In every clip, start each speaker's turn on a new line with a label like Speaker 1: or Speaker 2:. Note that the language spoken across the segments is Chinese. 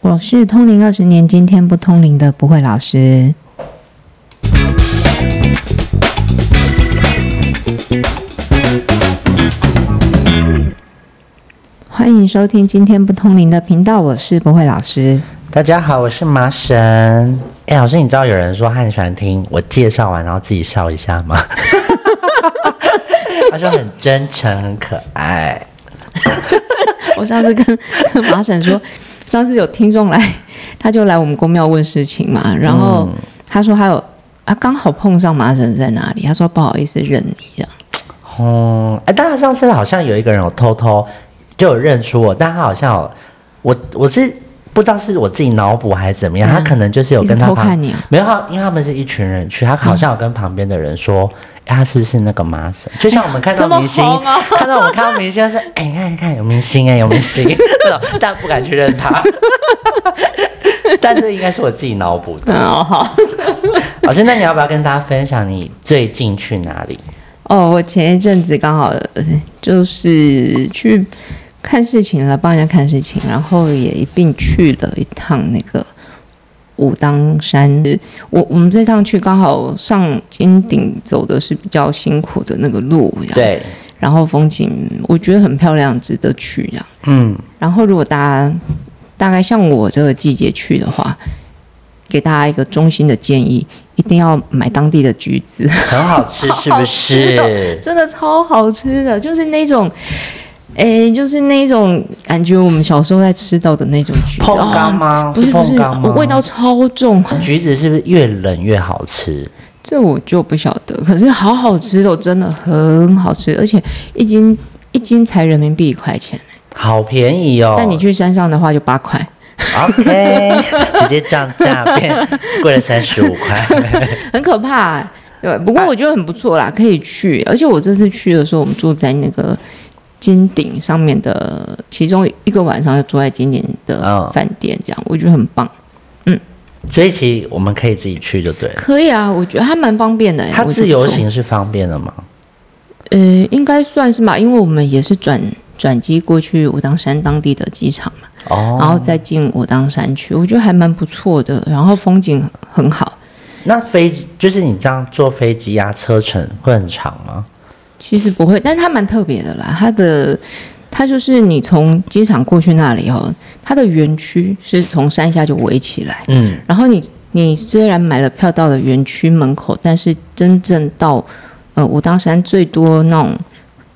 Speaker 1: 我是通灵二十年，今天不通灵的不会老师。欢迎收听今天不通灵的频道，我是不会老师。
Speaker 2: 大家好，我是麻神。哎，老师，你知道有人说他很喜欢听我介绍完然后自己笑一下吗？他说很真诚，很可爱。
Speaker 1: 我上次跟跟 麻婶说，上次有听众来，他就来我们公庙问事情嘛，然后他说他有啊，刚好碰上麻婶在哪里，他说不好意思认你这样。
Speaker 2: 哦，哎，但是上次好像有一个人有偷偷就有认出我，但他好像有我我是不知道是我自己脑补还是怎么样，他可能就是有跟他
Speaker 1: 偷看你啊
Speaker 2: 没有他，因为他们是一群人去，他好像有跟旁边的人说。哎他是不是那个麻绳？就像我们看到明星，看到我们看到明星是，哎，你看你看有明星哎，有明星，但不敢去认他。但这应该是我自己脑补的。
Speaker 1: 哦好，
Speaker 2: 老师，那你要不要跟大家分享你最近去哪里？
Speaker 1: 哦，我前一阵子刚好呃就是去看事情了，帮人家看事情，然后也一并去了一趟那个武当山。我我们这趟去刚好上金顶走的是比较辛苦的那个路，
Speaker 2: 对，
Speaker 1: 然后风景我觉得很漂亮，值得去这样。
Speaker 2: 嗯，
Speaker 1: 然后如果大家大概像我这个季节去的话，给大家一个衷心的建议，一定要买当地的橘子。
Speaker 2: 很好吃，是不是
Speaker 1: 哦？真的超好吃的，就是那种，诶，就是那种感觉，我们小时候在吃到的那种橘子。
Speaker 2: 碰柑
Speaker 1: 啊
Speaker 2: 吗？
Speaker 1: 不是不是味道超重，
Speaker 2: 橘子是不是越冷越好吃？
Speaker 1: 这我就不晓得。可是好好吃哦，真的很好吃，而且一斤一斤才人民币一块钱，
Speaker 2: 好便宜哦！
Speaker 1: 但你去山上的话就八块。
Speaker 2: OK，直接降价变贵了三十五块。
Speaker 1: 很可怕、对，不过我觉得很不错啦，可以去。而且我这次去的时候，我们住在那个金顶上面的，其中一个晚上就住在金顶的
Speaker 2: 嗯
Speaker 1: 饭店，这样、我觉得很棒。
Speaker 2: 嗯所以其实我们可以自己去就对了。
Speaker 1: 可以啊，我觉得还蛮方便的、欸。
Speaker 2: 它自由行是方便的吗？
Speaker 1: 呃，应该算是吧，因为我们也是转转机过去武当山当地的机场嘛，
Speaker 2: 哦，
Speaker 1: 然后再进武当山去，我觉得还蛮不错的，然后风景很好。
Speaker 2: 那飞机就是你这样坐飞机啊，车程会很长吗？
Speaker 1: 其实不会，但是它蛮特别的啦。它的它就是你从机场过去那里哦，它的园区是从山下就围起来，
Speaker 2: 嗯，
Speaker 1: 然后你你虽然买了票到了园区门口，但是真正到呃武当山最多那种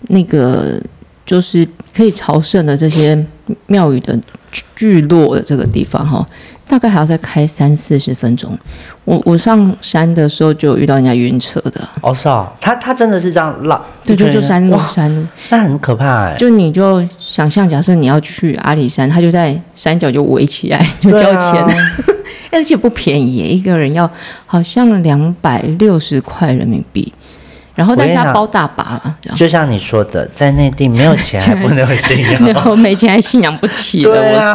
Speaker 1: 那个就是可以朝圣的这些庙宇的聚聚落的这个地方哈、大概还要再开三四十分钟。我我上山的时候就有遇到人家晕车的，
Speaker 2: 哦是哦，他他真的是这样绕，
Speaker 1: 对，就就山路山路。
Speaker 2: 那很可怕哎。
Speaker 1: 就你就想象，假设你要去阿里山，他就在山脚就围起来，就
Speaker 2: 对
Speaker 1: 交
Speaker 2: 啊
Speaker 1: 钱，而且不便宜，一个人要好像两百六十块人民币，然后但是他包大把了，
Speaker 2: 就像你说的，在内地没有钱还 不能有信仰。
Speaker 1: 然后没钱还信仰不起的，
Speaker 2: 对啊，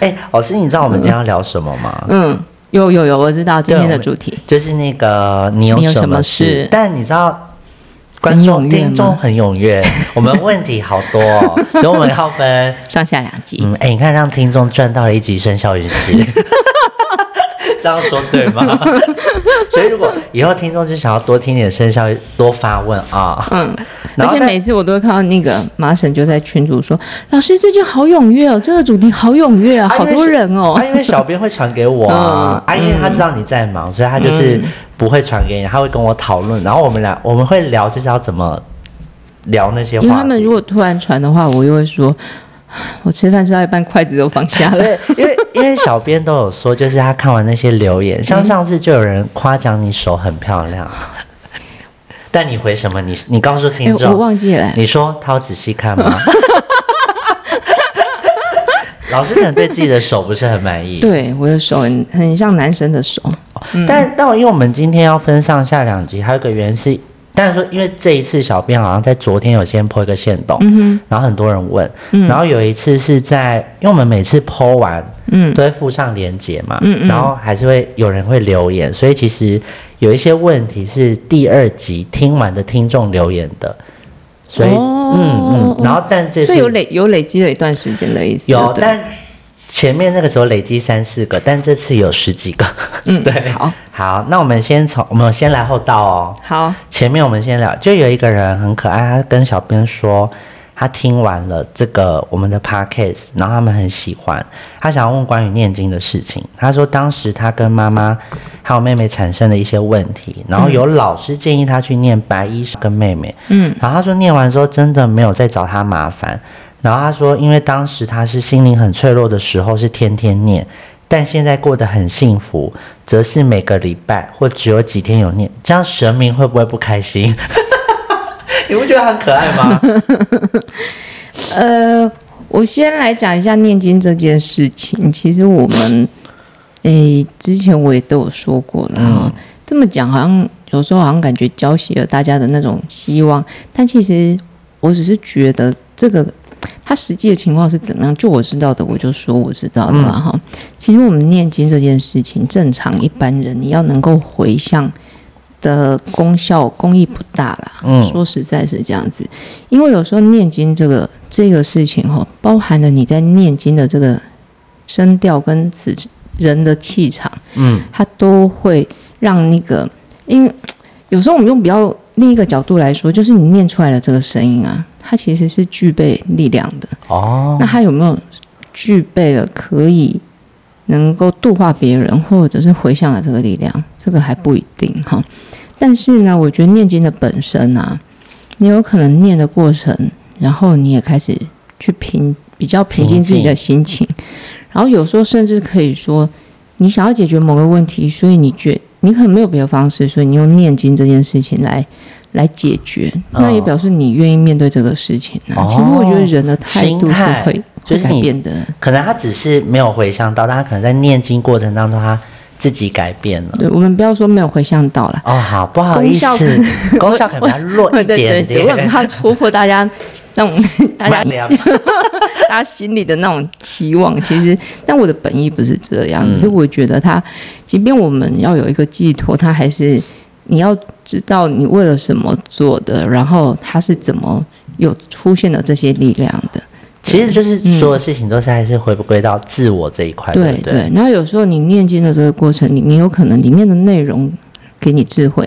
Speaker 2: 哎，老师，你知道我们今天要聊什么吗？
Speaker 1: 嗯，有有有，我知道今天的主题，
Speaker 2: 就是那个你有
Speaker 1: 什么
Speaker 2: 事。
Speaker 1: 事？
Speaker 2: 但你知道，观
Speaker 1: 很
Speaker 2: 众听众很踊跃，我们问题好多、哦，所以我们要分。
Speaker 1: 上下两集，
Speaker 2: 嗯，哎，你看让听众赚到了一集生肖运势，这样说对吗？所以如果以后听众就想要多听点生肖，多发问啊。
Speaker 1: 嗯，而且每次我都会看到那个麻婶就在群主说，老师最近好踊跃哦，这个主题好踊跃啊，好多人哦
Speaker 2: 啊，，因为小编会传给我啊，
Speaker 1: 嗯
Speaker 2: 啊，因为他知道你在忙，所以他就是
Speaker 1: 嗯
Speaker 2: 不会传给你，他会跟我讨论，然后我们俩我们会聊，就是要怎么聊那些话题。
Speaker 1: 因为他们如果突然传的话，我又会说，我吃饭吃到一半，筷子都放下了。
Speaker 2: 对，因为因为小编都有说，就是他看完那些留言，像上次就有人夸奖你手很漂亮，但你回什么？你你告诉听众，
Speaker 1: 忘记了，
Speaker 2: 你说他有仔细看吗？老师可能对自己的手不是很满意，
Speaker 1: 对我的手很很像男生的手，嗯
Speaker 2: 但但因为我们今天要分上下两集，还有一个原因是，但是说因为这一次小编好像在昨天有先 po 一个线动，
Speaker 1: 嗯
Speaker 2: 然后很多人问，
Speaker 1: 嗯。
Speaker 2: 然后有一次是在，因为我们每次 po 完
Speaker 1: 嗯。
Speaker 2: 都会附上连接嘛，
Speaker 1: 嗯嗯。
Speaker 2: 然后还是会有人会留言，所以其实有一些问题是第二集听完的听众留言的，所以、
Speaker 1: 哦。
Speaker 2: 嗯嗯，然后但这次
Speaker 1: 所以有累有累积了一段时间的意思。
Speaker 2: 有，但前面那个只有累积三四个，但这次有十几个。
Speaker 1: 嗯
Speaker 2: 对，
Speaker 1: 好，
Speaker 2: 好，那我们先从我们先来后到哦。
Speaker 1: 好，
Speaker 2: 前面我们先聊，就有一个人很可爱，他跟小编说，他听完了这个我们的 podcast，然后他们很喜欢，他想要问关于念经的事情。他说当时他跟妈妈还有妹妹产生了一些问题，然后有老师建议他去念白衣跟妹妹，
Speaker 1: 嗯
Speaker 2: 然后他说念完之后真的没有再找他麻烦。然后他说，因为当时他是心灵很脆弱的时候，是天天念，但现在过得很幸福，则是每个礼拜或只有几天有念，这样神明会不会不开心？你不觉得很可爱吗？
Speaker 1: 呃，我先来讲一下念经这件事情。其实我们，诶，之前我也都有说过了哈。这么讲好像有时候好像感觉浇熄了大家的那种希望，但其实我只是觉得这个它实际的情况是怎么样，就我知道的我就说我知道的啦哈。其实我们念经这件事情，正常一般人你要能够回向。的功效功益不大啦，
Speaker 2: 嗯
Speaker 1: 说实在是这样子，因为有时候念经这个这个事情哈，包含了你在念经的这个声调跟此人的气场，
Speaker 2: 嗯
Speaker 1: 它都会让那个，因有时候我们用比较另一个角度来说，就是你念出来的这个声音啊，它其实是具备力量的。
Speaker 2: 哦
Speaker 1: 那，它有没有具备了可以能够度化别人，或者是回向的这个力量？这个还不一定哈。但是呢，我觉得念经的本身啊，你有可能念的过程，然后你也开始去平比较平静自己的心情，然后有时候甚至可以说，你想要解决某个问题，所以你觉你可能没有别的方式，所以你用念经这件事情来来解决，那也表示你愿意面对这个事情啊。
Speaker 2: 哦
Speaker 1: 其实我觉得人的态度是会会
Speaker 2: 就是你
Speaker 1: 改变的。
Speaker 2: 可能他只是没有回想到，但他可能在念经过程当中，他自己改变了。
Speaker 1: 对，我们不要说没有回向到了。
Speaker 2: 哦，好，不好意思，功效可能 比较弱一
Speaker 1: 对
Speaker 2: 点
Speaker 1: 对对，我很。怕戳破大家那种 大家大家心里的那种期望。其实，但我的本意不是这样，
Speaker 2: 嗯
Speaker 1: 只是我觉得他，即便我们要有一个寄托，他还是你要知道你为了什么做的，然后他是怎么有出现的这些力量的。
Speaker 2: 其实就是所有事情都是还是回归到自我这一块，对
Speaker 1: 对，然后有时候你念经的这个过程里面，有可能里面的内容给你智慧，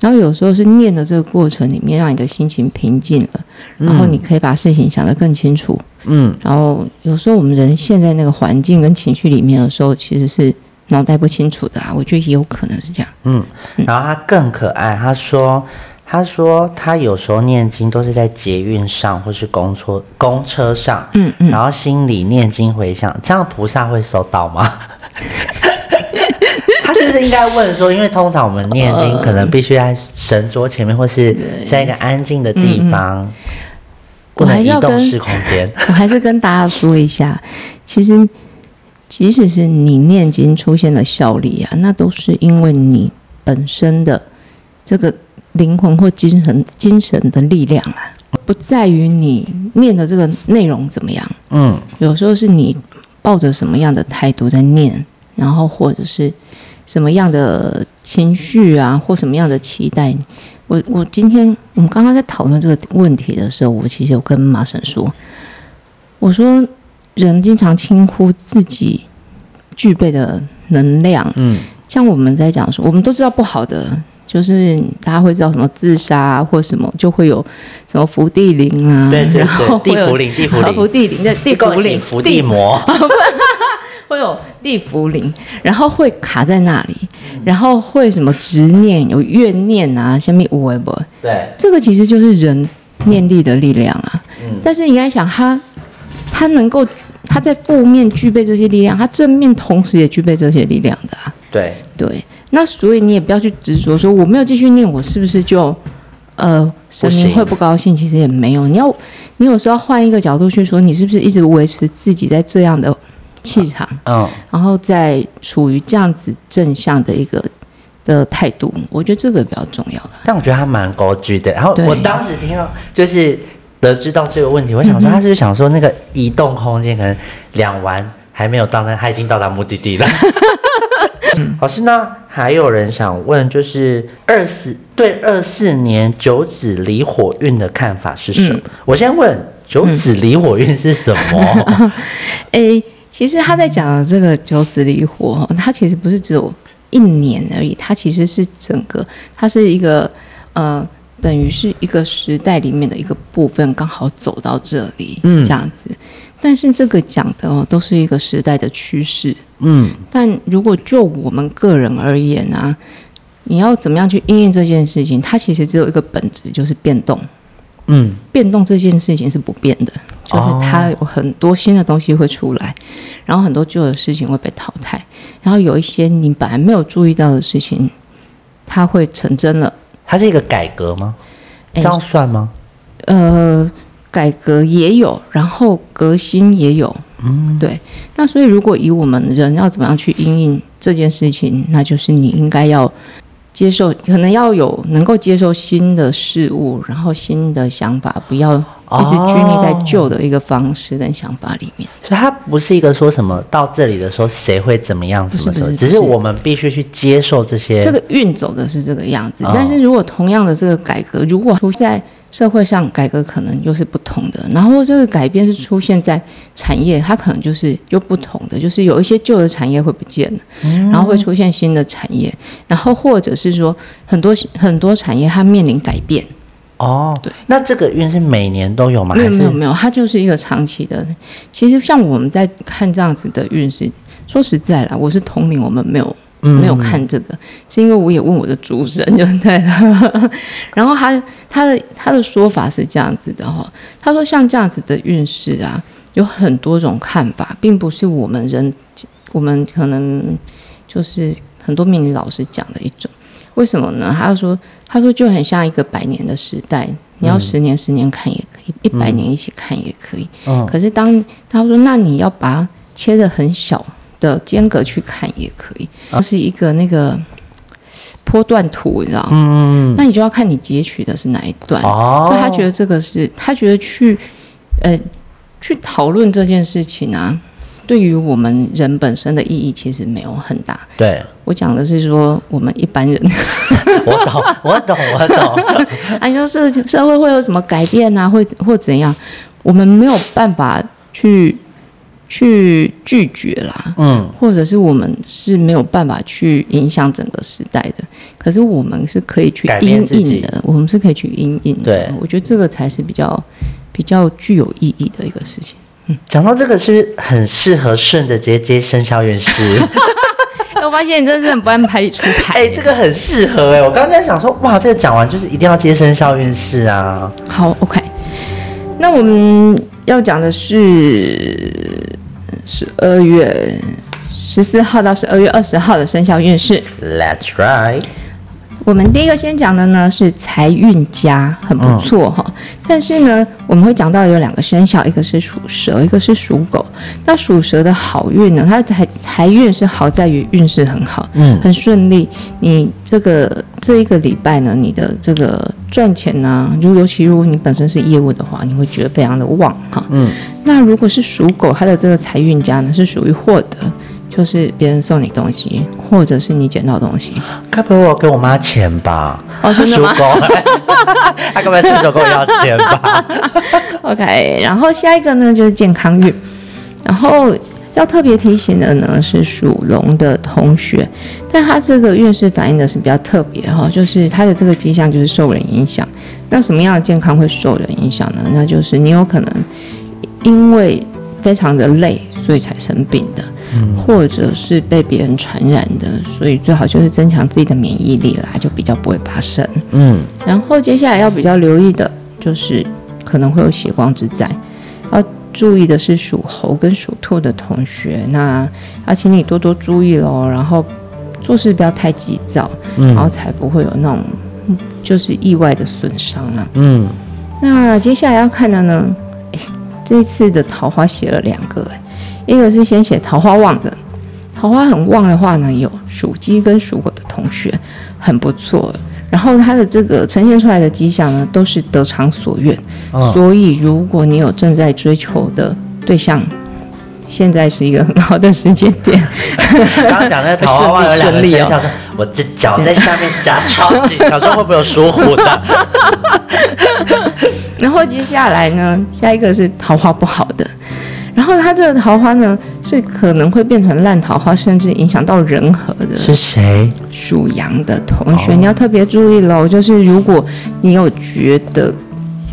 Speaker 1: 然后有时候是念的这个过程里面，让你的心情平静了，然后你可以把事情想得更清楚。
Speaker 2: 嗯，
Speaker 1: 然后有时候我们人陷在那个环境跟情绪里面的时候，其实是脑袋不清楚的啊。我觉得也有可能是这样。
Speaker 2: 嗯，然后他更可爱，他说，他说他有时候念经都是在捷运上或是公车公车上，
Speaker 1: 嗯嗯
Speaker 2: 然后心里念经回想，这样菩萨会收到吗？他是不是应该问说，因为通常我们念经
Speaker 1: 呃
Speaker 2: 可能必须在神桌前面，或是在一个安静的地方，不能移动式空间。
Speaker 1: 我还是跟大家说一下，其实即使是你念经出现了效力啊，那都是因为你本身的这个灵魂或精神精神的力量啊，不在于你念的这个内容怎么样。
Speaker 2: 嗯
Speaker 1: 有时候是你抱着什么样的态度在念，然后或者是什么样的情绪啊，或什么样的期待。我我今天我们刚刚在讨论这个问题的时候，我其实有跟马婶说，我说人经常轻忽自己具备的能量，
Speaker 2: 嗯。
Speaker 1: 像我们在讲说，我们都知道不好的，就是大家会知道什么自杀啊，或什么就会有什么伏地灵啊，
Speaker 2: 对对
Speaker 1: 然后
Speaker 2: 对，
Speaker 1: 会有
Speaker 2: 地茯苓，地茯
Speaker 1: 啊伏，地灵的地
Speaker 2: 恭喜
Speaker 1: 茯苓，
Speaker 2: 伏地魔。
Speaker 1: 会有地茯苓，然后会卡在那里，然后会什么执念、有怨念啊，下面无为不，
Speaker 2: 对，
Speaker 1: 这个其实就是人念力的力量啊。
Speaker 2: 嗯。
Speaker 1: 但是你应该想，他他能够他在负面具备这些力量，他正面同时也具备这些力量的啊。
Speaker 2: 对，
Speaker 1: 对，那所以你也不要去执着说我没有继续念，我是不是就呃神明会不高兴？其实也没有，你要你有时候换一个角度去说，你是不是一直维持自己在这样的气场，
Speaker 2: 嗯。
Speaker 1: 然后在处于这样子正向的一个的态度？我觉得这个比较重要了。
Speaker 2: 但我觉得他蛮高居的。然后我当时听到就是得知到这个问题，我想说他是不是想说那个移动空间可能两完还没有到那，他已经到达目的地了。老师，那还有人想问，就是二四对二四年九子离火运的看法是什么？
Speaker 1: 嗯
Speaker 2: 我先问九子离火运是什么？
Speaker 1: 诶，其实他在讲的这个九子离火，它其实不是只有一年而已，它其实是整个，它是一个呃，等于是一个时代里面的一个部分，刚好走到这里，嗯，这样子。但是这个讲的哦，都是一个时代的趋势，嗯。但如果就我们个人而言啊，你要怎么样去应验这件事情？它其实只有一个本质，就是变动。嗯，变动这件事情是不变的，就是它有很多新的东西会出来，然后很多旧的事情会被淘汰，然后有一些你本来没有注意到的事情，它会成真了。
Speaker 2: 它是一个改革吗？这样算吗？
Speaker 1: 呃，改革也有，然后革新也有。嗯，对。那所以如果以我们人要怎么样去应应这件事情，那就是你应该要。接受可能要有能够接受新的事物，然后新的想法，不要一直拘泥在旧的一个方式跟想法里面。
Speaker 2: 所以它不是一个说什么到这里的时候谁会怎么样什么时候，只是我们必须去接受这些。
Speaker 1: 这个运走的是这个样子，但是如果同样的这个改革，如果不在社会上改革可能又是不同的，然后这个改变是出现在产业，它可能就是又不同的，就是有一些旧的产业会不见了，然后会出现新的产业，然后或者是说很多很多产业它面临改变。
Speaker 2: 哦，对，那这个运是每年都有吗？
Speaker 1: 没有没有没有，它就是一个长期的。其实像我们在看这样子的运势，说实在啦，我是同龄，我们没有。没有看这个，是因为我也问我的主神 就对了。然后他他的他的说法是这样子的哈，他说像这样子的运势啊，有很多种看法，并不是我们人我们可能就是很多命理老师讲的一种。为什么呢？他说他说就很像一个百年的时代，你要十年十年看也可以，一百年一起看也可以。嗯。可是当他说那你要把它切的很小。的间隔去看也可以，它是一个那个坡段图，你知道吗？嗯那你就要看你截取的是哪一段。哦。所以他觉得这个是，他觉得去，呃，去讨论这件事情啊，对于我们人本身的意义其实没有很大。
Speaker 2: 对。
Speaker 1: 我讲的是说，我们一般人。
Speaker 2: 我懂，我懂，我懂。
Speaker 1: 啊，你说社社会会有什么改变啊，会或怎样，我们没有办法去。去拒绝啦，嗯，或者是我们是没有办法去影响整个时代的，可是我们是可以去应应的，我们是可以去应应的。对，我觉得这个才是比较比较具有意义的一个事情。
Speaker 2: 嗯，讲到这个是很适合顺着直接接生肖运势。
Speaker 1: 我发现你真的是很不按牌理出牌。
Speaker 2: 哎，这个很适合哎，我刚才想说，哇，这个讲完就是一定要接生肖运势啊。
Speaker 1: 好，OK，那我们要讲的是。十二月十四号到十二月二十号的生肖运势。
Speaker 2: Let's try。
Speaker 1: 我们第一个先讲的呢是财运佳，很不错哈。但是呢，我们会讲到有两个生肖，一个是属蛇，一个是属狗。那属蛇的好运呢，它财财运是好在于运势很好，嗯，很顺利。你这个这一个礼拜呢，你的这个赚钱呢，就尤其如果你本身是业务的话，你会觉得非常的旺哈。嗯。那如果是属狗，它的这个财运家呢，是属于获得。就是别人送你东西，或者是你捡到东西。
Speaker 2: 该不会我给我妈钱吧？
Speaker 1: 哦，真的吗？
Speaker 2: 他该不会顺手跟我要钱吧
Speaker 1: ？OK，然后下一个呢就是健康运，然后要特别提醒的呢是属龙的同学，但他这个运势反映的是比较特别哈，就是他的这个迹象就是受人影响。那什么样的健康会受人影响呢？那就是你有可能因为非常的累，所以才生病的。或者是被别人传染的，所以最好就是增强自己的免疫力啦，就比较不会发生。嗯，然后接下来要比较留意的就是可能会有血光之灾，要注意的是属猴跟属兔的同学，那要请你多多注意喽。然后做事不要太急躁，然后才不会有那种就是意外的损伤啊。嗯，那接下来要看的呢，哎，这次的桃花写了两个哎。一个是先写桃花旺的，桃花很旺的话呢，有属鸡跟属狗的同学很不错。然后它的这个呈现出来的迹象呢，都是得偿所愿。所以如果你有正在追求的对象，现在是一个很好的时间点。
Speaker 2: 刚刚讲那个桃花旺有两个生肖，说我的脚在下面夹超紧，小时候会不会有属虎的？
Speaker 1: 然后接下来呢，下一个是桃花不好的。然后它这个桃花呢，是可能会变成烂桃花，甚至影响到人和的。
Speaker 2: 是谁？
Speaker 1: 属羊的同学，
Speaker 2: 哦
Speaker 1: 你要特别注意喽。就是如果你有觉得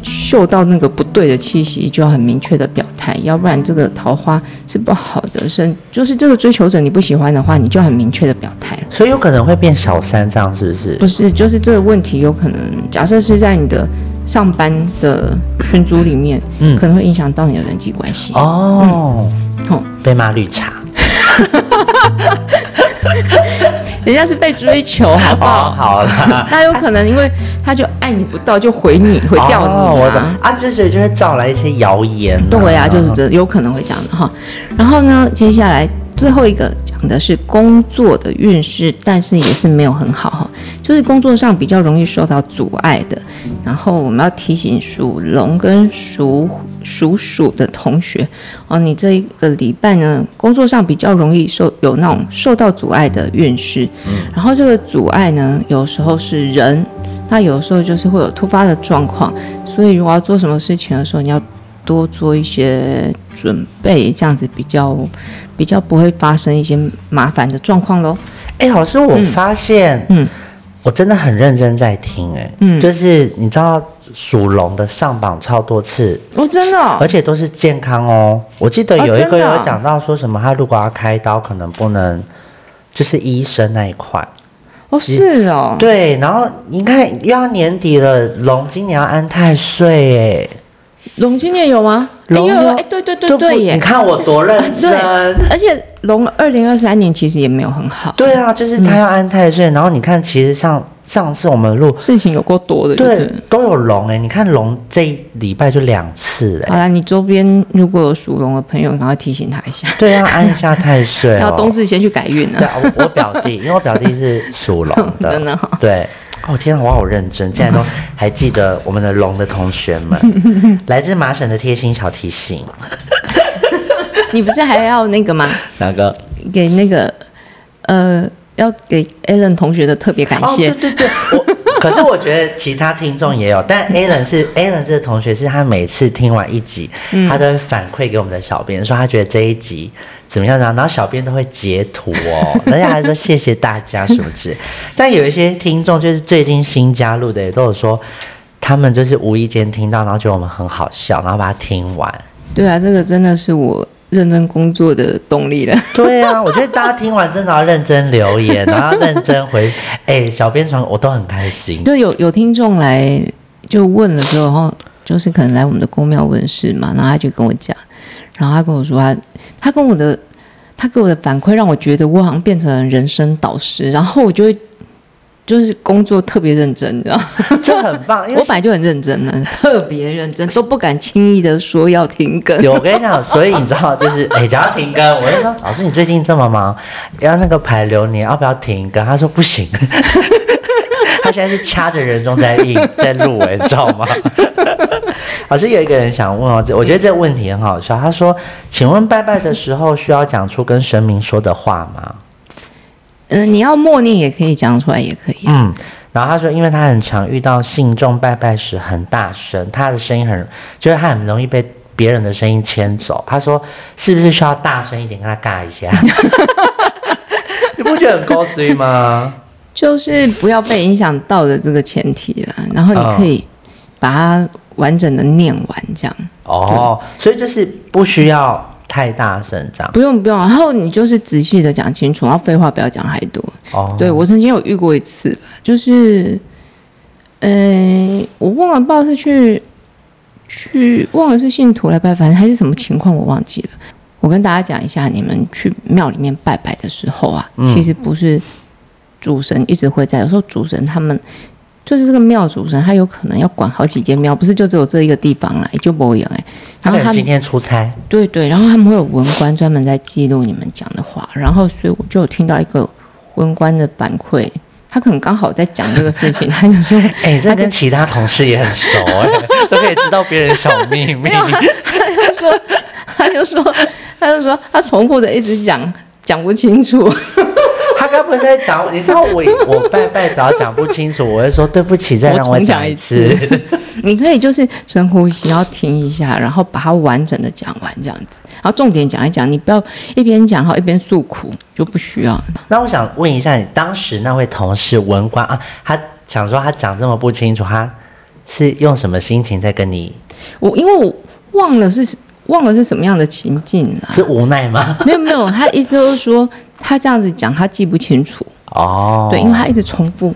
Speaker 1: 嗅到那个不对的气息，就要很明确的表态，要不然这个桃花是不好的。是就是这个追求者你不喜欢的话，你就很明确的表态了。
Speaker 2: 所以有可能会变小三，这样是不是？
Speaker 1: 不是，就是这个问题有可能，假设是在你的上班的群组里面，
Speaker 2: 嗯
Speaker 1: 可能会影响到你的人际关系。
Speaker 2: 哦，
Speaker 1: 哦，
Speaker 2: 被骂绿茶。
Speaker 1: 人家是被追求，好不好？
Speaker 2: 哦，好啦。
Speaker 1: 那有可能因为他就爱你不到，就回你，回掉你、啊
Speaker 2: 哦我懂啊，就是就会造来一些谣言、啊。
Speaker 1: 对啊，就是这有可能会这样的哈。然后呢，接下来最后一个讲的是工作的运势，但是也是没有很好哈，就是工作上比较容易受到阻碍的。然后我们要提醒属龙跟属属鼠的同学哦，你这一个礼拜呢，工作上比较容易受有那种受到阻碍的运势。然后这个阻碍呢，有时候是人。那有时候就是会有突发的状况，所以如果要做什么事情的时候，你要多做一些准备，这样子比较比较不会发生一些麻烦的状况喽。
Speaker 2: 哎、老师，我发现，
Speaker 1: 嗯，
Speaker 2: 我真的很认真在听、哎，
Speaker 1: 嗯。
Speaker 2: 就是你知道属龙的上榜超多次，
Speaker 1: 哦，真的哦、
Speaker 2: 而且都是健康哦。我记得
Speaker 1: 哦
Speaker 2: 有一个有讲到说什么，他如果要开刀，可能不能，就是医生那一块。
Speaker 1: 哦是哦，
Speaker 2: 对，然后你看又要年底了，龙今年要安太岁，哎，
Speaker 1: 龙今年有吗？
Speaker 2: 龙有
Speaker 1: 哎对对对对耶，
Speaker 2: 你看我多认真。
Speaker 1: 而且龙二零二三年其实也没有很好，
Speaker 2: 对啊，就是他要安太岁，然后你看，其实上上次我们录，
Speaker 1: 事情有够多的，
Speaker 2: 对。都有龙哎，你看龙这一礼拜就两次哎，
Speaker 1: 好啦，你周边如果有属龙的朋友，赶快提醒他一下，
Speaker 2: 对，啊安一下太岁
Speaker 1: 要
Speaker 2: 哦。
Speaker 1: 冬至先去改运
Speaker 2: 对
Speaker 1: 啊。
Speaker 2: 啊，我我表弟，因为我表弟是属龙的，
Speaker 1: 真的哈
Speaker 2: 对。哦天啊，我好认真，竟然都 还记得我们的龙的同学们，来自麻省的贴心小提醒。
Speaker 1: 你不是还要那个吗？
Speaker 2: 哪个？
Speaker 1: 给那个呃，要给 Alan 同学的特别感谢。
Speaker 2: 哦、对对对，我可是我觉得其他听众也有，但 Alan 是 Alan 这个同学是他每次听完一集，
Speaker 1: 嗯
Speaker 2: 他都会反馈给我们的小编说他觉得这一集怎么样然后然后小编都会截图哦，大家还说谢谢大家什么之类。但有一些听众就是最近新加入的，也都有说他们就是无意间听到，然后觉得我们很好笑，然后把它听完。
Speaker 1: 对啊，这个真的是我认真工作的动力了。
Speaker 2: 对啊，我觉得大家听完真的要认真留言，然后要认真回。哎、小编传我都很开心。
Speaker 1: 就有有听众来就问了之后，然后就是可能来我们的公庙问事嘛，然后他就跟我讲，然后他跟我说他他跟我的他给我的反馈让我觉得我好像变成了人生导师，然后我就会就是工作特别认真，你知道吗？
Speaker 2: 这很棒，因为
Speaker 1: 我本来就很认真的，特别认真，都不敢轻易的说要停更。
Speaker 2: 有我跟你讲，所以你知道，就是 哎，只要停更，我就说老师你最近这么忙，要那个排流年，要不要停更？他说不行，他现在是掐着人中在印在录哎，你知道吗？老师有一个人想问哦，这我觉得这个问题很好笑。他说：“请问拜拜的时候需要讲出跟神明说的话吗？”
Speaker 1: 嗯、你要默念也可以讲出来，也可以。
Speaker 2: 嗯，然后他说，因为他很常遇到信众拜拜时很大声，他的声音很，就是他很容易被别人的声音牵走。他说，是不是需要大声一点跟他尬一下？你不觉得很高追吗？
Speaker 1: 就是不要被影响到的这个前提啦，然后你
Speaker 2: 嗯
Speaker 1: 可以把它完整的念完，这样
Speaker 2: 哦，所以就是不需要太大声这样。
Speaker 1: 不用不用，然后你就是仔细的讲清楚，然后废话不要讲太多。
Speaker 2: 哦，
Speaker 1: 对我曾经有遇过一次，就是，呃，我忘了，不知道是去去忘了是信徒来拜，反正还是什么情况我忘记了。我跟大家讲一下，你们去庙里面拜拜的时候啊，
Speaker 2: 嗯
Speaker 1: 其实不是主神一直会在，有时候主神他们就是这个庙主神，他有可能要管好几间庙，不是就只有这一个地方啦，也就不一样哎。然后他
Speaker 2: 今天出差，
Speaker 1: 对对，然后他们会有文官专门在记录你们讲的话，然后所以我就有听到一个文官的反馈，他可能刚好在讲这个事情，他就说，
Speaker 2: 哎、这跟其他同事也很熟哎、都可以知道别人小秘密。
Speaker 1: 他就说，他就说，他就说，他重复的一直讲，讲不清楚，
Speaker 2: 讲，你知道我 我拜拜只要讲不清楚，我会说对不起，再让
Speaker 1: 我重
Speaker 2: 讲
Speaker 1: 讲一
Speaker 2: 次。
Speaker 1: 你可以就是深呼吸，然后停一下，然后把它完整的讲完这样子，然后重点讲一讲，你不要一边讲好一边诉苦，就不需要。
Speaker 2: 那我想问一下，你当时那位同事文官啊，他想说他讲这么不清楚，他是用什么心情在跟你？
Speaker 1: 我因为我忘了是忘了是什么样的情境啊，
Speaker 2: 是无奈吗？
Speaker 1: 没有没有，他意思就是说他这样子讲他记不清楚，
Speaker 2: 哦，
Speaker 1: 对，因为他一直重复，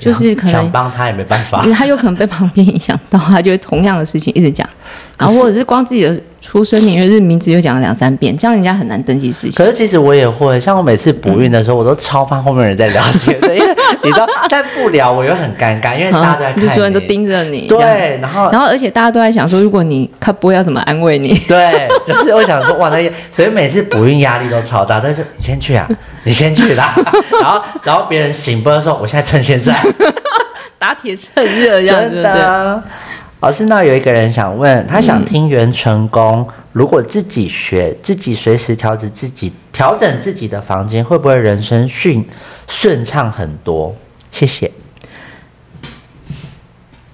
Speaker 1: 就是可能
Speaker 2: 想帮他也没办法。
Speaker 1: 因为，他有可能被旁边影响到，他就会同样的事情一直讲，然后或者是光自己的出生年月日名字又讲了两三遍，这样人家很难登记事情。
Speaker 2: 可是其实我也会，像我每次补运的时候，我都超怕后面人在聊天的，因为你知道，但不聊我又很尴尬，因为大家都在看
Speaker 1: 就所有人都盯着你，
Speaker 2: 对，然后
Speaker 1: 然后而且大家都在想说，如果你看播要怎么安慰你？
Speaker 2: 对，就是我想说，哇，那所以每次补运压力都超大。但是你先去啊，你先去啦。然后只要别人醒播的时候，我现在趁现在，
Speaker 1: 打铁趁热，这样
Speaker 2: 真
Speaker 1: 对。
Speaker 2: 老师，那有一个人想问，他想听袁成功，如果自己学，自己随时调整自己，调整自己的房间，会不会人生顺顺畅很多？谢谢。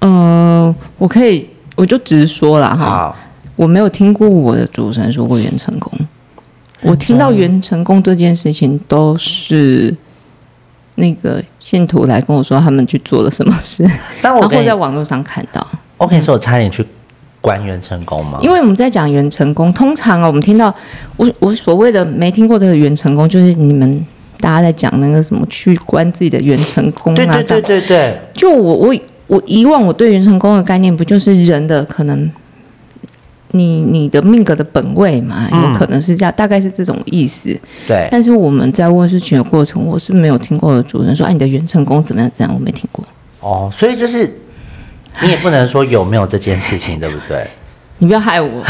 Speaker 1: 嗯、我可以，我就直说了哈，我没有听过我的主持人说过袁成功，我听到袁成功这件事情都是那个信徒来跟我说他们去做了什么事，
Speaker 2: 但我跟你
Speaker 1: 在网络上看到。
Speaker 2: 我跟你说，我差点去关元成功吗？
Speaker 1: 因为我们在讲袁成功，通常啊，我们听到我我所谓的没听过的袁成功，就是你们大家在讲那个什么去关自己的袁成功啊，
Speaker 2: 对对对对对，
Speaker 1: 就我我我以往我对袁成功的概念，不就是人的可能你你的命格的本位嘛，
Speaker 2: 嗯
Speaker 1: 有可能是这样，大概是这种意思。
Speaker 2: 对，
Speaker 1: 但是我们在问事情的过程，我是没有听过的主人说，哎、你的袁成功怎么样？怎样？我没听过。
Speaker 2: 哦，所以就是你也不能说有没有这件事情，对不对？
Speaker 1: 你不要害我，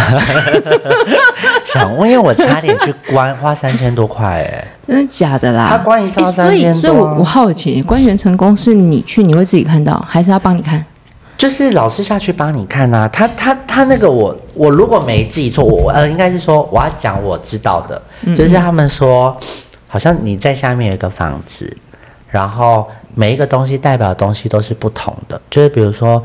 Speaker 2: 想问，因为我差点去关，花三千多块哎。
Speaker 1: 真的假的啦？
Speaker 2: 他关一次要
Speaker 1: 诶所以
Speaker 2: 3000
Speaker 1: 所以我我好奇，关袁成功是你去你会自己看到，还是要帮你看？
Speaker 2: 就是老师下去帮你看啊，他他他那个我我如果没记错，我呃应该是说我要讲我知道的，就是他们说好像你在下面有一个房子，然后每一个东西代表的东西都是不同的，就是比如说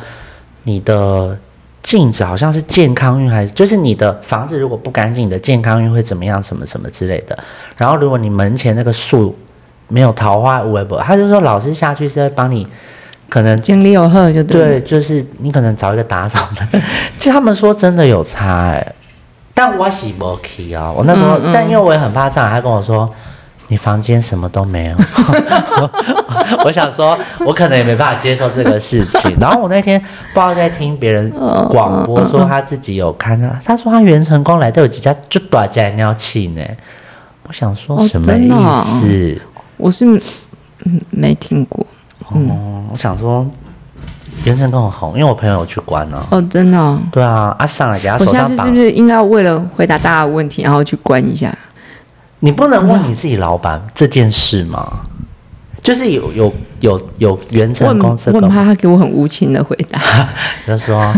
Speaker 2: 你的镜子好像是健康运，还是就是你的房子如果不干净，你的健康运会怎么样，什么什么之类的。然后如果你门前那个树没有桃花无为不，他就说老师下去是会帮你可能
Speaker 1: 精力有贺就对。
Speaker 2: 对，就是你可能找一个打扫的，其实他们说真的有差哎、但我是不去啊，我那时候，
Speaker 1: 嗯嗯。
Speaker 2: 但因为我也很怕上海，他跟我说你房间什么都没有，我想说，我可能也没办法接受这个事情。然后我那天不知道在听别人
Speaker 1: 嗯
Speaker 2: 广播说他自己有看到，他说他袁成功来都有几家就躲在尿气呢，我想说
Speaker 1: 哦
Speaker 2: 什么意思？
Speaker 1: 我是嗯没听过
Speaker 2: 哦，我想说元成功很红，因为我朋友有去关呢、
Speaker 1: 哦，真的、哦。
Speaker 2: 对啊，啊上来给他
Speaker 1: 我
Speaker 2: 手上绑
Speaker 1: 下次是不，是应该要为了回答大家的问题，然后去关一下？
Speaker 2: 你不能问你自己老板这件事吗？就是有有有有元
Speaker 1: 我
Speaker 2: 成
Speaker 1: 很
Speaker 2: 功这个吗，
Speaker 1: 我很怕他给我很无情的回答。
Speaker 2: 就是说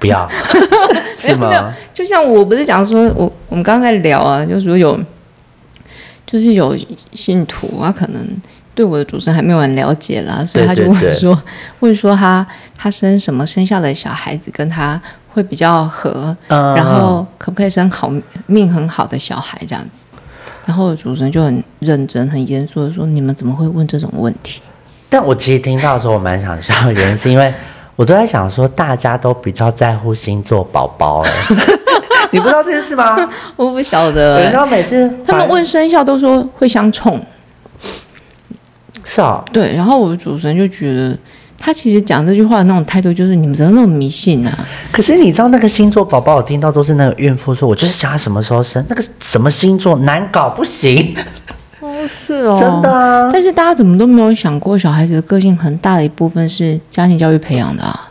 Speaker 2: 不要，是吗？，
Speaker 1: 就像我不是讲说，我我们刚刚在聊啊，就是说有，就是有信徒啊，可能对我的主持人还没有很了解啦，所以他就问说，问说他他生什么生下的小孩子跟他会比较合，
Speaker 2: 嗯
Speaker 1: 然后可不可以生好命很好的小孩这样子？然后主持人就很认真、很严肃的说：“你们怎么会问这种问题？
Speaker 2: 但我其实听到的时候，我蛮想笑原因是因为我都在想说，大家都比较在乎星座宝宝，哎，你不知道这件事吗？
Speaker 1: 我不晓得、
Speaker 2: 你知道每次
Speaker 1: 他们问生肖都说会相冲，
Speaker 2: 是啊，
Speaker 1: 对，然后我的主持人就觉得，他其实讲这句话的那种态度，就是你们怎么那么迷信啊？
Speaker 2: 可是你知道那个星座宝宝，我听到都是那个孕妇说，我就是想他什么时候生，那个什么星座难搞不行，
Speaker 1: 哦，是哦，
Speaker 2: 真的。啊。
Speaker 1: 但是大家怎么都没有想过，小孩子的个性很大的一部分是家庭教育培养的啊。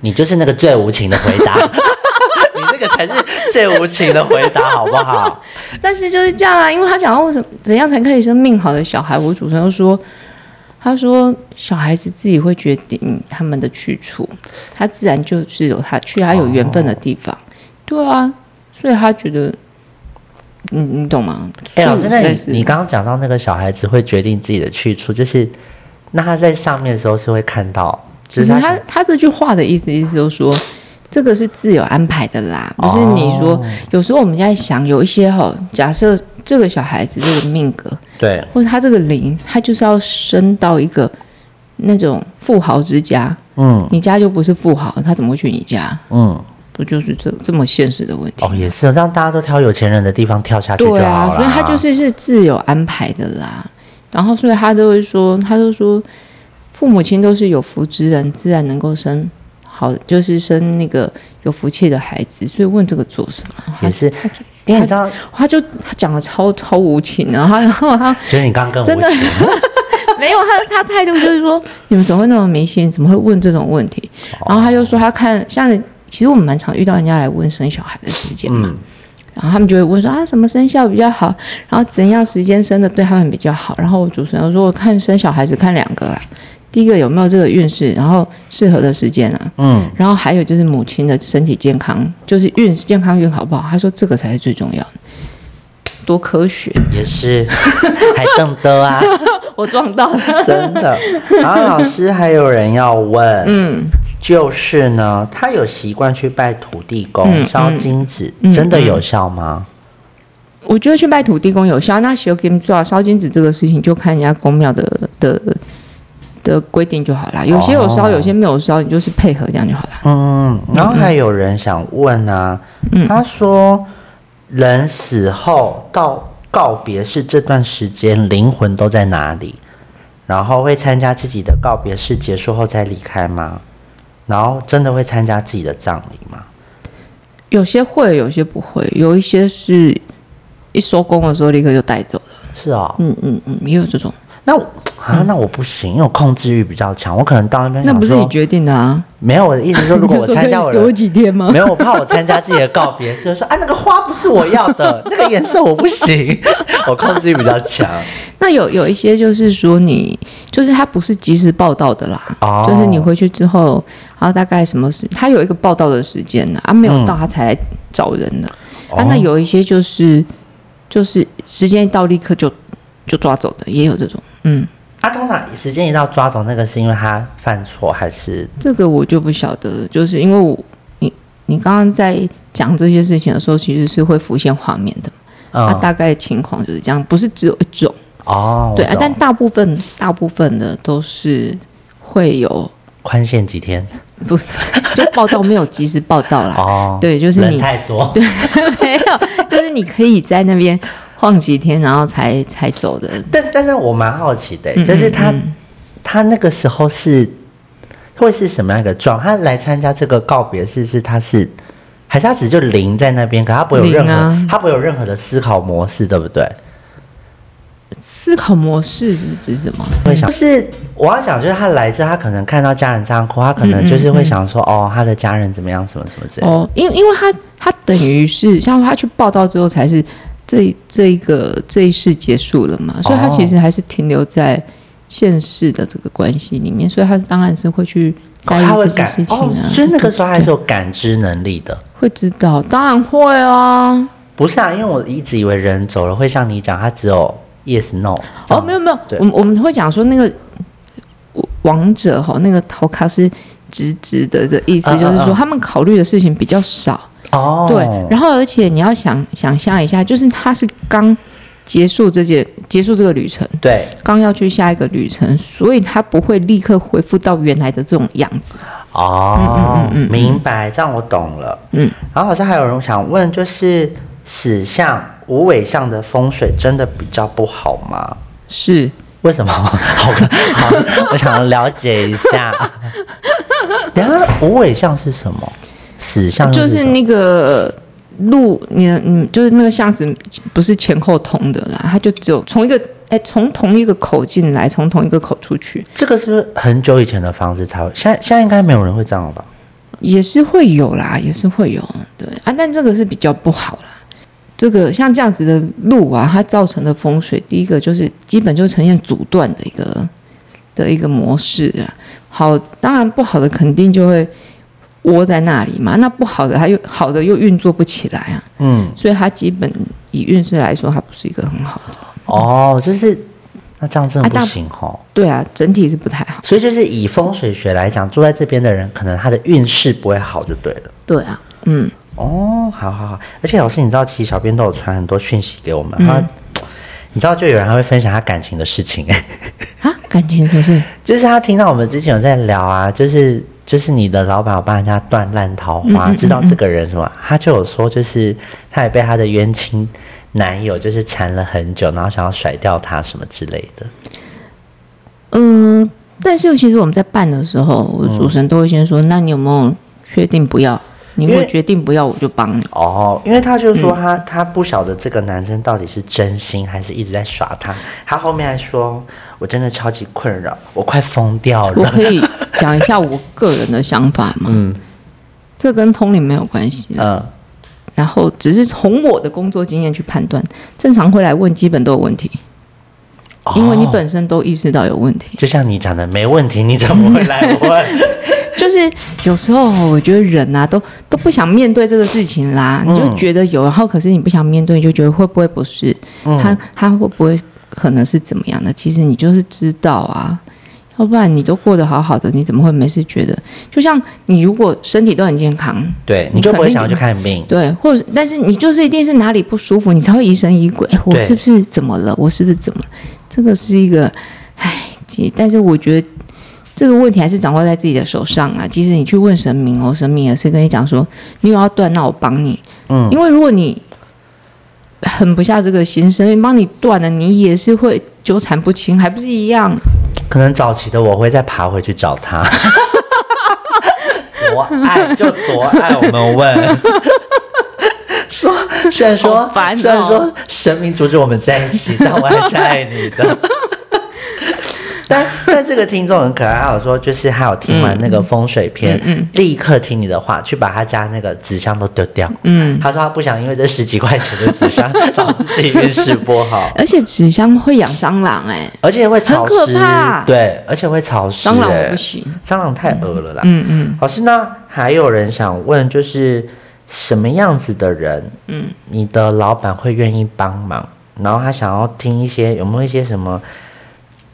Speaker 2: 你就是那个最无情的回答，你这个才是最无情的回答，好不好？
Speaker 1: 但是就是这样啊，因为他讲到为什么怎样才可以生命好的小孩，我主持人说，他说小孩子自己会决定他们的去处，他自然就是有他去他有缘分的地方，对啊，所以他觉得你你懂吗？
Speaker 2: 哎、老师，那你你刚刚讲到那个小孩子会决定自己的去处，就是那他在上面的时候是会看到，
Speaker 1: 其实他
Speaker 2: 只是他
Speaker 1: 他这句话的意思意思就是说，这个是自有安排的啦，不是你说。
Speaker 2: 哦
Speaker 1: 有时候我们在想，有一些哈，假设这个小孩子这个命格，
Speaker 2: 对，
Speaker 1: 或者他这个灵，他就是要生到一个那种富豪之家，
Speaker 2: 嗯
Speaker 1: 你家就不是富豪，他怎么会去你家？
Speaker 2: 嗯，
Speaker 1: 不就是这这么现实的问题？
Speaker 2: 哦，也是，让大家都挑有钱人的地方跳下去就好了。
Speaker 1: 对啊，所以他就是是自有安排的啦。然后，所以他都会说，他都说，父母亲都是有福之人，自然能够生好，就是生那个有福气的孩子。所以问这个做什么？
Speaker 2: 也是
Speaker 1: 他就
Speaker 2: 因为你知道，
Speaker 1: 他就他讲的超超无情的，然后然后他
Speaker 2: 其实你刚刚跟
Speaker 1: 真的，没有他他态度就是说，你们怎么会那么迷信？怎么会问这种问题？然后他就说他看像，其实我们蛮常遇到人家来问生小孩的时间嘛。
Speaker 2: 嗯，
Speaker 1: 然后他们就会问说啊，什么生肖比较好？然后怎样时间生的对他们比较好？然后主持人说，我看生小孩子看两个啦，第一个有没有这个运势，然后适合的时间啊，
Speaker 2: 嗯，
Speaker 1: 然后还有就是母亲的身体健康，就是运健康运好不好？他说这个才是最重要的，多科学！
Speaker 2: 也是，还瞪的啊，
Speaker 1: 我撞到了，
Speaker 2: 真的。然后老师还有人要问，
Speaker 1: 嗯，
Speaker 2: 就是呢，他有习惯去拜土地公、
Speaker 1: 嗯
Speaker 2: 烧金子，
Speaker 1: 嗯
Speaker 2: 真的有效吗？
Speaker 1: 我觉得去拜土地公有效，那修金做啊烧金子这个事情就看人家公庙的的的规定就好啦。有些有烧，
Speaker 2: 哦
Speaker 1: 有些没有烧，你就是配合这样就好了。
Speaker 2: 嗯，然后还有人想问啊，
Speaker 1: 嗯
Speaker 2: 他说人死后到告别式这段时间，灵魂都在哪里？然后会参加自己的告别式结束后再离开吗？然后真的会参加自己的葬礼吗？
Speaker 1: 有些会，有些不会，有一些是一收工的时候立刻就带走了。
Speaker 2: 是哦，
Speaker 1: 嗯嗯嗯，也有这种，
Speaker 2: 那我啊，那我不行，因为我控制欲比较强，我可能到那边
Speaker 1: 那不是你决定的啊？
Speaker 2: 没有我的意思是说，如果我 参加我
Speaker 1: 你就说可以给我几天吗
Speaker 2: 没？有，我怕我参加自己的告别式，说啊那个花不是我要的，那个颜色我不行，我控制欲比较强。
Speaker 1: 那有有一些就是说你，就是他不是及时报道的啦，
Speaker 2: 哦
Speaker 1: 就是你回去之后，然后大概什么时，他有一个报道的时间呢，啊，没有到他才来找人的，啊，那
Speaker 2: 哦
Speaker 1: 有一些就是就是时间一到立刻就就抓走的，也有这种，嗯，
Speaker 2: 他、通常时间一到抓走那个是因为他犯错还是？
Speaker 1: 这个我就不晓得，就是因为我你你刚刚在讲这些事情的时候，其实是会浮现画面的，
Speaker 2: 嗯。
Speaker 1: 啊，大概情况就是这样，不是只有一种。
Speaker 2: 哦
Speaker 1: 对啊但大部分大部分的都是会有，
Speaker 2: 宽限几天？
Speaker 1: 不是就报道没有及时报道啦。
Speaker 2: 哦，
Speaker 1: 对就是你
Speaker 2: 太多。
Speaker 1: 对，没有，就是你可以在那边晃几天，然后才才走的。
Speaker 2: 但但是我蛮好奇的、
Speaker 1: 嗯
Speaker 2: 就是他、
Speaker 1: 嗯
Speaker 2: 他那个时候是会是什么样一个状？他来参加这个告别式是他是还是他只就零在那边，可他不会有任何、
Speaker 1: 啊
Speaker 2: 他不会有任何的思考模式，对不对？
Speaker 1: 思考模式是指什么？
Speaker 2: 会想，就是我要讲，就是他来这，他可能看到家人这样哭，他可能就是会想说，哦，他的家人怎么样，什么什么之类的。
Speaker 1: 哦，因为因为他他等于是像他去报道之后才是这这一个这一世结束了嘛，所以他其实还是停留在现世的这个关系里面，所以他当然是会去在意这些事情啊，
Speaker 2: 哦，所以那个时候还是有感知能力的。
Speaker 1: 会知道，当然会啊。
Speaker 2: 不是啊，因为我一直以为人走了会像你讲，他只有 yes no
Speaker 1: 哦，没有没有，我们我们会讲说那个王者哈，那个头卡是直直的的意思，就是说
Speaker 2: 嗯
Speaker 1: 他们考虑的事情比较少。
Speaker 2: 哦，
Speaker 1: 对，然后而且你要想想象一下，就是他是刚结束这件结束这个旅程，
Speaker 2: 对
Speaker 1: 刚要去下一个旅程，所以他不会立刻恢复到原来的这种样子。
Speaker 2: 哦，
Speaker 1: 嗯嗯嗯嗯
Speaker 2: 明白，这样我懂了。
Speaker 1: 嗯，
Speaker 2: 然后好像还有人想问，就是死相、无尾相的风水真的比较不好吗？
Speaker 1: 是
Speaker 2: 为什么？好，好，我想了解一下。等一下无尾相是什么？死相又什么
Speaker 1: 就是那个路，你的嗯，就是那个巷子不是前后通的啦，它就只有从一个哎从同一个口进来，从同一个口出去，
Speaker 2: 这个是不是很久以前的方式才会？现在现在应该没有人会这样了吧？
Speaker 1: 也是会有啦，也是会有，对啊，但这个是比较不好啦。这个像这样子的路啊，它造成的风水，第一个就是基本就呈现阻断的一个的一个模式啊。好，当然不好的肯定就会窝在那里嘛，那不好的它又好的又运作不起来啊。
Speaker 2: 嗯，
Speaker 1: 所以它基本以运势来说，它不是一个很好的。
Speaker 2: 哦，就是那这样真的不行吼。
Speaker 1: 对啊，整体是不太好。
Speaker 2: 所以就是以风水学来讲，住在这边的人，可能他的运势不会好就对了。
Speaker 1: 对啊，嗯，
Speaker 2: 哦，好好好，而且老师，你知道，其实小编都有传很多讯息给我们，
Speaker 1: 嗯
Speaker 2: 他，你知道，就有人还会分享他感情的事情，
Speaker 1: 啊，感情是不是？
Speaker 2: 就是他听到我们之前有在聊啊，就是就是你的老板有帮人家断烂桃花，
Speaker 1: 嗯嗯嗯
Speaker 2: 知道这个人什么，他就有说，就是他也被他的冤亲男友就是缠了很久，然后想要甩掉他什么之类的。
Speaker 1: 嗯，但是其实我们在办的时候，主神都会先说，那你有没有确定不要？你如果决定不要，我就帮你。
Speaker 2: 哦，因为他就
Speaker 1: 嗯
Speaker 2: 说他、他不晓得这个男生到底是真心还是一直在耍他，他后面还说，我真的超级困扰，我快疯掉了。
Speaker 1: 我可以讲一下我个人的想法吗？
Speaker 2: 嗯
Speaker 1: 这跟通灵没有关系。
Speaker 2: 嗯。
Speaker 1: 然后只是从我的工作经验去判断，正常会来问，基本都有问题，因为你
Speaker 2: 哦
Speaker 1: 本身都意识到有问题。
Speaker 2: 就像你讲的，没问题，你怎么会来问？
Speaker 1: 就是有时候我觉得人啊，都都不想面对这个事情啦，
Speaker 2: 嗯
Speaker 1: 你就觉得有，然后可是你不想面对，你就觉得会不会不是
Speaker 2: 嗯
Speaker 1: 他他会不会可能是怎么样的？其实你就是知道啊，要不然你都过得好好的，你怎么会没事觉得？就像你如果身体都很健康，
Speaker 2: 对，
Speaker 1: 你
Speaker 2: 就不会想要去看病。
Speaker 1: 对，或者但是你就是一定是哪里不舒服，你才会疑神疑鬼。哎我是不是怎么了？我是不是怎么了？这个是一个，唉，其但是我觉得这个问题还是掌握在自己的手上啊。即使你去问神明哦，神明也是跟你讲说，你有要断，那我帮你。
Speaker 2: 嗯
Speaker 1: 因为如果你狠不下这个心，神明帮你断了，你也是会纠缠不清，还不是一样？
Speaker 2: 可能早期的我会再爬回去找他。多爱就多爱，我们问。说虽然说、虽然说神明阻止我们在一起，但我还是爱你的。但但这个听众很可爱，他有说就是他有听完那个风水篇，
Speaker 1: 嗯嗯。
Speaker 2: 立刻听你的话，去把他家那个纸箱都丢掉。
Speaker 1: 嗯，
Speaker 2: 他说他不想因为这十几块钱的纸箱 导致自己运势不好，
Speaker 1: 而且纸箱会养蟑螂、哎，
Speaker 2: 而且会潮湿，
Speaker 1: 很可怕。
Speaker 2: 对，而且会潮湿、
Speaker 1: 蟑螂
Speaker 2: 欸
Speaker 1: 我不行。
Speaker 2: 蟑螂太恶了啦。
Speaker 1: 嗯嗯
Speaker 2: 老师，呢还有人想问，就是什么样子的人，
Speaker 1: 嗯，
Speaker 2: 你的老板会愿意帮忙？然后他想要听一些有没有一些什么，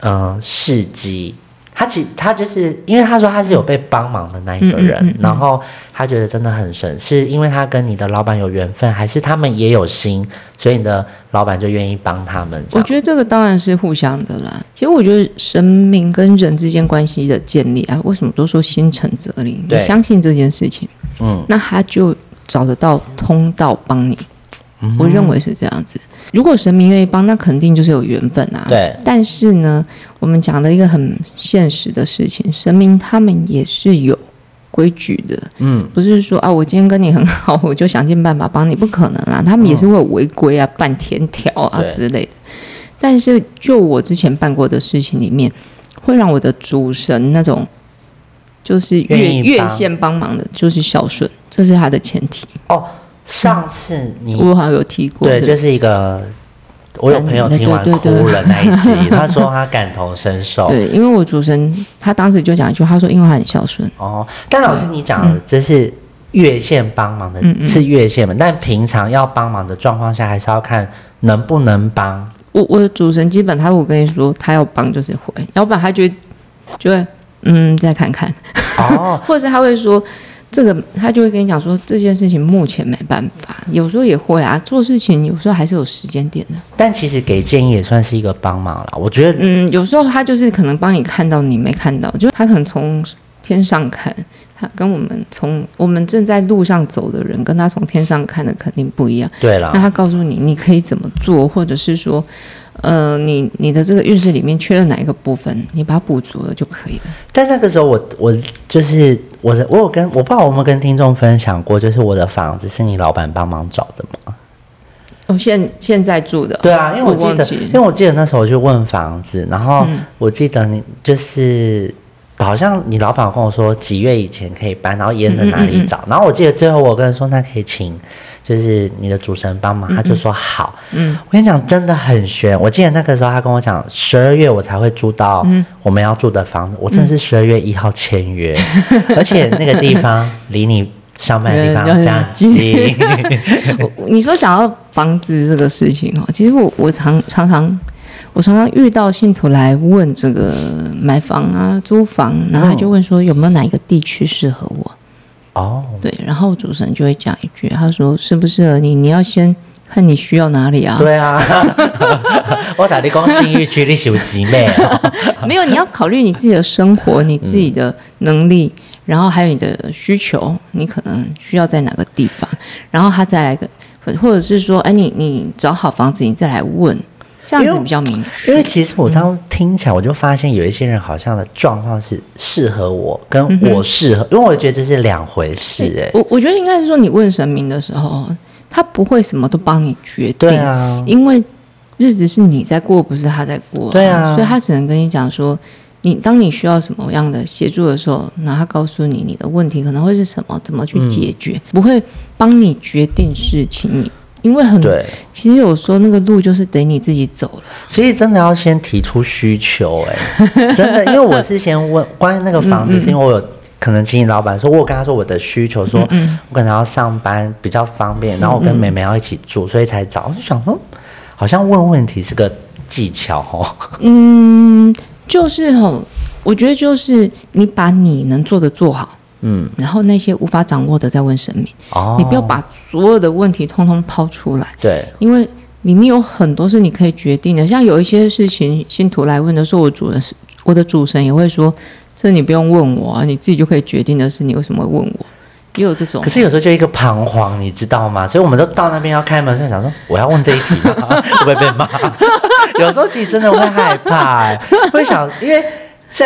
Speaker 2: 呃，事迹？他其他就是因为他说他是有被帮忙的那一个人，
Speaker 1: 嗯嗯嗯嗯
Speaker 2: 然后他觉得真的很神，是因为他跟你的老板有缘分，还是他们也有心，所以你的老板就愿意帮他们？
Speaker 1: 我觉得这个当然是互相的啦。其实我觉得神明跟人之间关系的建立啊，为什么都说心诚则灵？你相信这件事情，
Speaker 2: 嗯，
Speaker 1: 那他就找得到通道帮你。
Speaker 2: 嗯
Speaker 1: 我认为是这样子。如果神明愿意帮，那肯定就是有缘分啊。
Speaker 2: 对
Speaker 1: 但是呢，我们讲的一个很现实的事情，神明他们也是有规矩的。
Speaker 2: 嗯，
Speaker 1: 不是说啊，我今天跟你很好，我就想尽办法帮你，不可能啊，他们也是会有违规啊、办天条啊之类的。但是就我之前办过的事情里面，会让我的主神那种就是越越线帮忙的，就是孝顺，这是他的前提。
Speaker 2: 哦，上次你
Speaker 1: 我好像有提过，
Speaker 2: 对，就是一个，我有朋友听完哭了那一集，他说他感同身受。
Speaker 1: 对，因为我主神他当时就讲一句，他说因为他很孝顺，
Speaker 2: 哦，但老师你讲的这是越线帮忙的，是越线嘛？但平常要帮忙的状况下，还是要看能不能帮。
Speaker 1: 我我的主神基本他我跟你说他要帮就是会，要不然他就会就会嗯再看看，
Speaker 2: 哦，
Speaker 1: 或者是他会说这个他就会跟你讲说这件事情目前没办法，有时候也会啊，做事情有时候还是有时间点的，
Speaker 2: 但其实给建议也算是一个帮忙啦。我觉得，
Speaker 1: 嗯，有时候他就是可能帮你看到你没看到，就是他可能从天上看，他跟我们从我们正在路上走的人，跟他从天上看的肯定不一样。
Speaker 2: 对啦
Speaker 1: 那，他告诉你你可以怎么做，或者是说，呃，你你的这个运势里面缺了哪一个部分，你把它补足了就可以了。
Speaker 2: 但那个时候我我就是我的，我有跟我不知道我有没有跟听众分享过，就是我的房子是你老板帮忙找的吗？
Speaker 1: 哦，现现在住的，
Speaker 2: 对啊，因为我记得，因为我记得那时候我去问房子，然后
Speaker 1: 嗯
Speaker 2: 我记得你就是好像你老板跟我说几月以前可以搬，然后沿着哪
Speaker 1: 嗯
Speaker 2: 里找，然后我记得最后我跟他说那可以请就是你的主持人帮忙，他就说好。
Speaker 1: 嗯，
Speaker 2: 我跟你讲，真的很悬。我记得那个时候他跟我讲，十二月我才会租到
Speaker 1: 嗯。
Speaker 2: 我们要住的房子，我真的是十二月一号签约，而且那个地方离你上班的地方
Speaker 1: 对
Speaker 2: 非常近。
Speaker 1: 你说讲到房子这个事情哦，其实我我常常常我常常遇到信徒来问这个买房啊、租房，然后他就问说有没有哪一个地区适合我？
Speaker 2: 哦，
Speaker 1: 对，然后主持人就会讲一句，他说适不适合你，你要先看你需要哪里啊。
Speaker 2: 对啊，我打你讲信义区你是有几妹哦。
Speaker 1: 没有，你要考虑你自己的生活、你自己的能力，然后还有你的需求，你可能需要在哪个地方，然后他再来个，或或者是说，哎，你你找好房子，你再来问，这样子比较明确因
Speaker 2: 为。其实我这样听起来，我就发现有一些人好像的状况是适合我，跟
Speaker 1: 嗯
Speaker 2: 我适合，因为我觉得这是两回事哎、
Speaker 1: 我我觉得应该是说，你问神明的时候，他不会什么都帮你决定，
Speaker 2: 对啊，
Speaker 1: 因为日子是你在过，不是他在过、
Speaker 2: 对啊。
Speaker 1: 所以他只能跟你讲说，你当你需要什么样的协助的时候，那他告诉你你的问题可能会是什么，怎么去解决，
Speaker 2: 嗯
Speaker 1: 不会帮你决定事情。你因为很
Speaker 2: 对，
Speaker 1: 其实有时候那个路就是得你自己走了。
Speaker 2: 所以真的要先提出需求哎、真的，因为我是先问关于那个房子，是因为我有。可能请你老板说，我有跟他说我的需求，说
Speaker 1: 嗯
Speaker 2: 我可能要上班比较方便，然后我跟妹妹要一起住，所以才找。我就想说，好像问问题是个技巧哦。
Speaker 1: 嗯，就是吼，我觉得就是你把你能做的做好，
Speaker 2: 嗯，
Speaker 1: 然后那些无法掌握的再问神明。
Speaker 2: 哦，
Speaker 1: 你不要把所有的问题通通抛出来，
Speaker 2: 对，
Speaker 1: 因为里面有很多是你可以决定的。像有一些事情，信徒来问的时候，我主人是我的主神也会说：“这你不用问我啊，你自己就可以决定的事，你为什么会问我？”也有这种
Speaker 2: 可。是有时候就一个彷徨，你知道吗？所以我们都到那边要开门，就想说我要问这一题吗？会 不会被骂？有时候其实真的会害怕、欸，会想，因为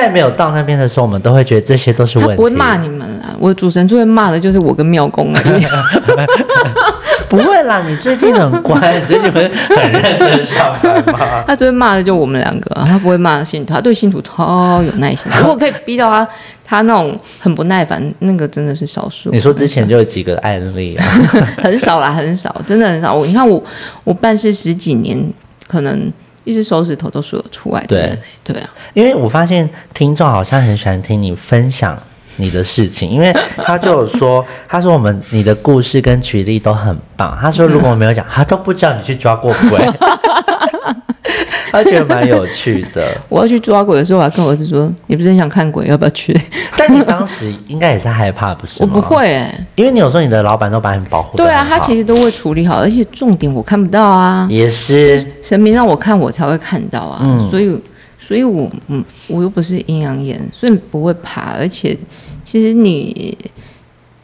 Speaker 2: 在没有到那边的时候，我们都会觉得这些都是问题。
Speaker 1: 他不会骂你们啦，我主神最会骂的就是我跟妙公而已。
Speaker 2: 不会啦，你最近很乖，你最近不是很认真上班吗？
Speaker 1: 他最会骂的就我们两个，他不会骂信徒，他对信徒超有耐心。如果可以逼到他，他那种很不耐烦，那个真的是少数。
Speaker 2: 你说之前就有几个案例啊？
Speaker 1: 很少啦，很少，真的很少。我你看我，我办事十几年，可能一只手指头都数得出来的
Speaker 2: 对。
Speaker 1: 对啊，
Speaker 2: 因为我发现听众好像很喜欢听你分享你的事情，因为他就有说，他说我们你的故事跟举例都很棒。他说如果我没有讲，他都不知道你去抓过鬼，他觉得蛮有趣的。
Speaker 1: 我要去抓鬼的时候，我还跟我儿子说：“你不是很想看鬼，要不要去
Speaker 2: 但你当时应该也是害怕，不？”是吗？
Speaker 1: 我不，会哎、
Speaker 2: 因为你有时候你的老板都把你保护
Speaker 1: 对啊，他其实都会处理好，而且重点我看不到啊，
Speaker 2: 也是
Speaker 1: 神明让我看，我才会看到啊。
Speaker 2: 嗯
Speaker 1: 所以，所以我嗯，我又不是阴阳眼，所以不会怕。而且，其实你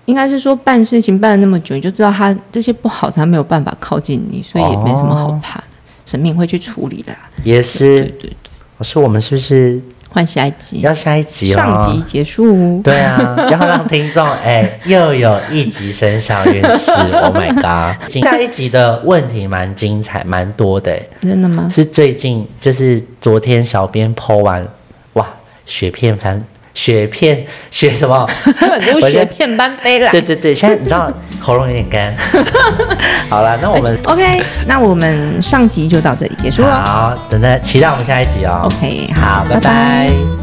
Speaker 1: 应该是说办事情办了那么久，你就知道他这些不好，他没有办法靠近你，所以也没什么好怕的。神明会去处理的
Speaker 2: 也是。
Speaker 1: 对对，
Speaker 2: 我说我们是不是
Speaker 1: 换下一集，
Speaker 2: 要下一集哦？
Speaker 1: 上集结束。
Speaker 2: 对啊，要让听众哎、又有一集生肖运势，Oh my god！下一集的问题蛮精彩，蛮多的、哎
Speaker 1: 真的吗？
Speaker 2: 是最近就是昨天小编剖完，哇，雪片翻雪片雪什么？
Speaker 1: 很多
Speaker 2: 我先
Speaker 1: 雪片般飞来。
Speaker 2: 对对对，现在你知道喉咙有点干。好了，那我们
Speaker 1: OK，那我们上集就到这里结束了。
Speaker 2: 好，等待期待我们下一集哦。
Speaker 1: OK，
Speaker 2: 好，拜拜